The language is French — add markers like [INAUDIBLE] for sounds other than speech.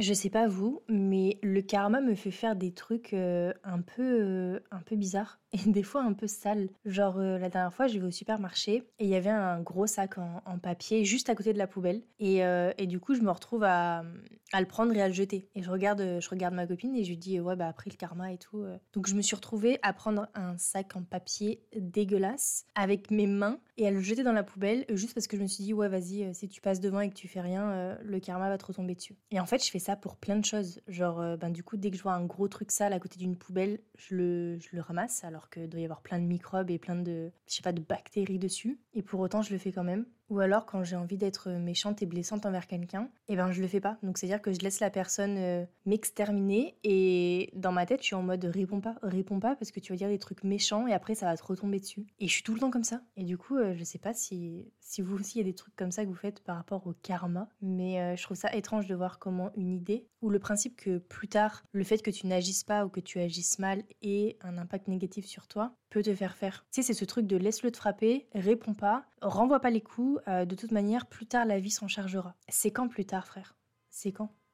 Je sais pas vous, mais le karma me fait faire des trucs euh, un peu euh, un peu bizarres [LAUGHS] et des fois un peu sales. Genre euh, la dernière fois, je vais au supermarché et il y avait un gros sac en, papier juste à côté de la poubelle et, et, du coup, je me retrouve à, à, le prendre et à le jeter. Et je regarde je regarde ma copine et je lui dis ouais bah après le karma et tout. Donc je me suis retrouvée à prendre un sac en papier dégueulasse avec mes mains et à le jeter dans la poubelle juste parce que je me suis dit ouais vas-y si tu passes devant et que tu fais rien, le karma va te retomber dessus. Et en fait, je fais ça pour plein de choses. Genre euh, ben du coup, dès que je vois un gros truc sale à côté d'une poubelle, je le, je le ramasse alors que doit y avoir plein de microbes et plein de je sais pas de bactéries dessus. Et pour autant, je le fais quand même. Ou alors quand j'ai envie d'être méchante et blessante envers quelqu'un, et ben je le fais pas. Donc c'est à dire que je laisse la personne euh, m'exterminer et dans ma tête je suis en mode réponds pas, réponds pas parce que tu vas dire des trucs méchants et après ça va te retomber dessus. Et je suis tout le temps comme ça. Et du coup euh, je sais pas si si vous aussi il y a des trucs comme ça que vous faites par rapport au karma, mais euh, je trouve ça étrange de voir comment une ou le principe que plus tard le fait que tu n'agisses pas ou que tu agisses mal ait un impact négatif sur toi peut te faire faire. Tu sais, c'est ce truc de laisse-le te frapper, réponds pas, renvoie pas les coups, euh, de toute manière, plus tard la vie s'en chargera. C'est quand plus tard, frère? C'est quand?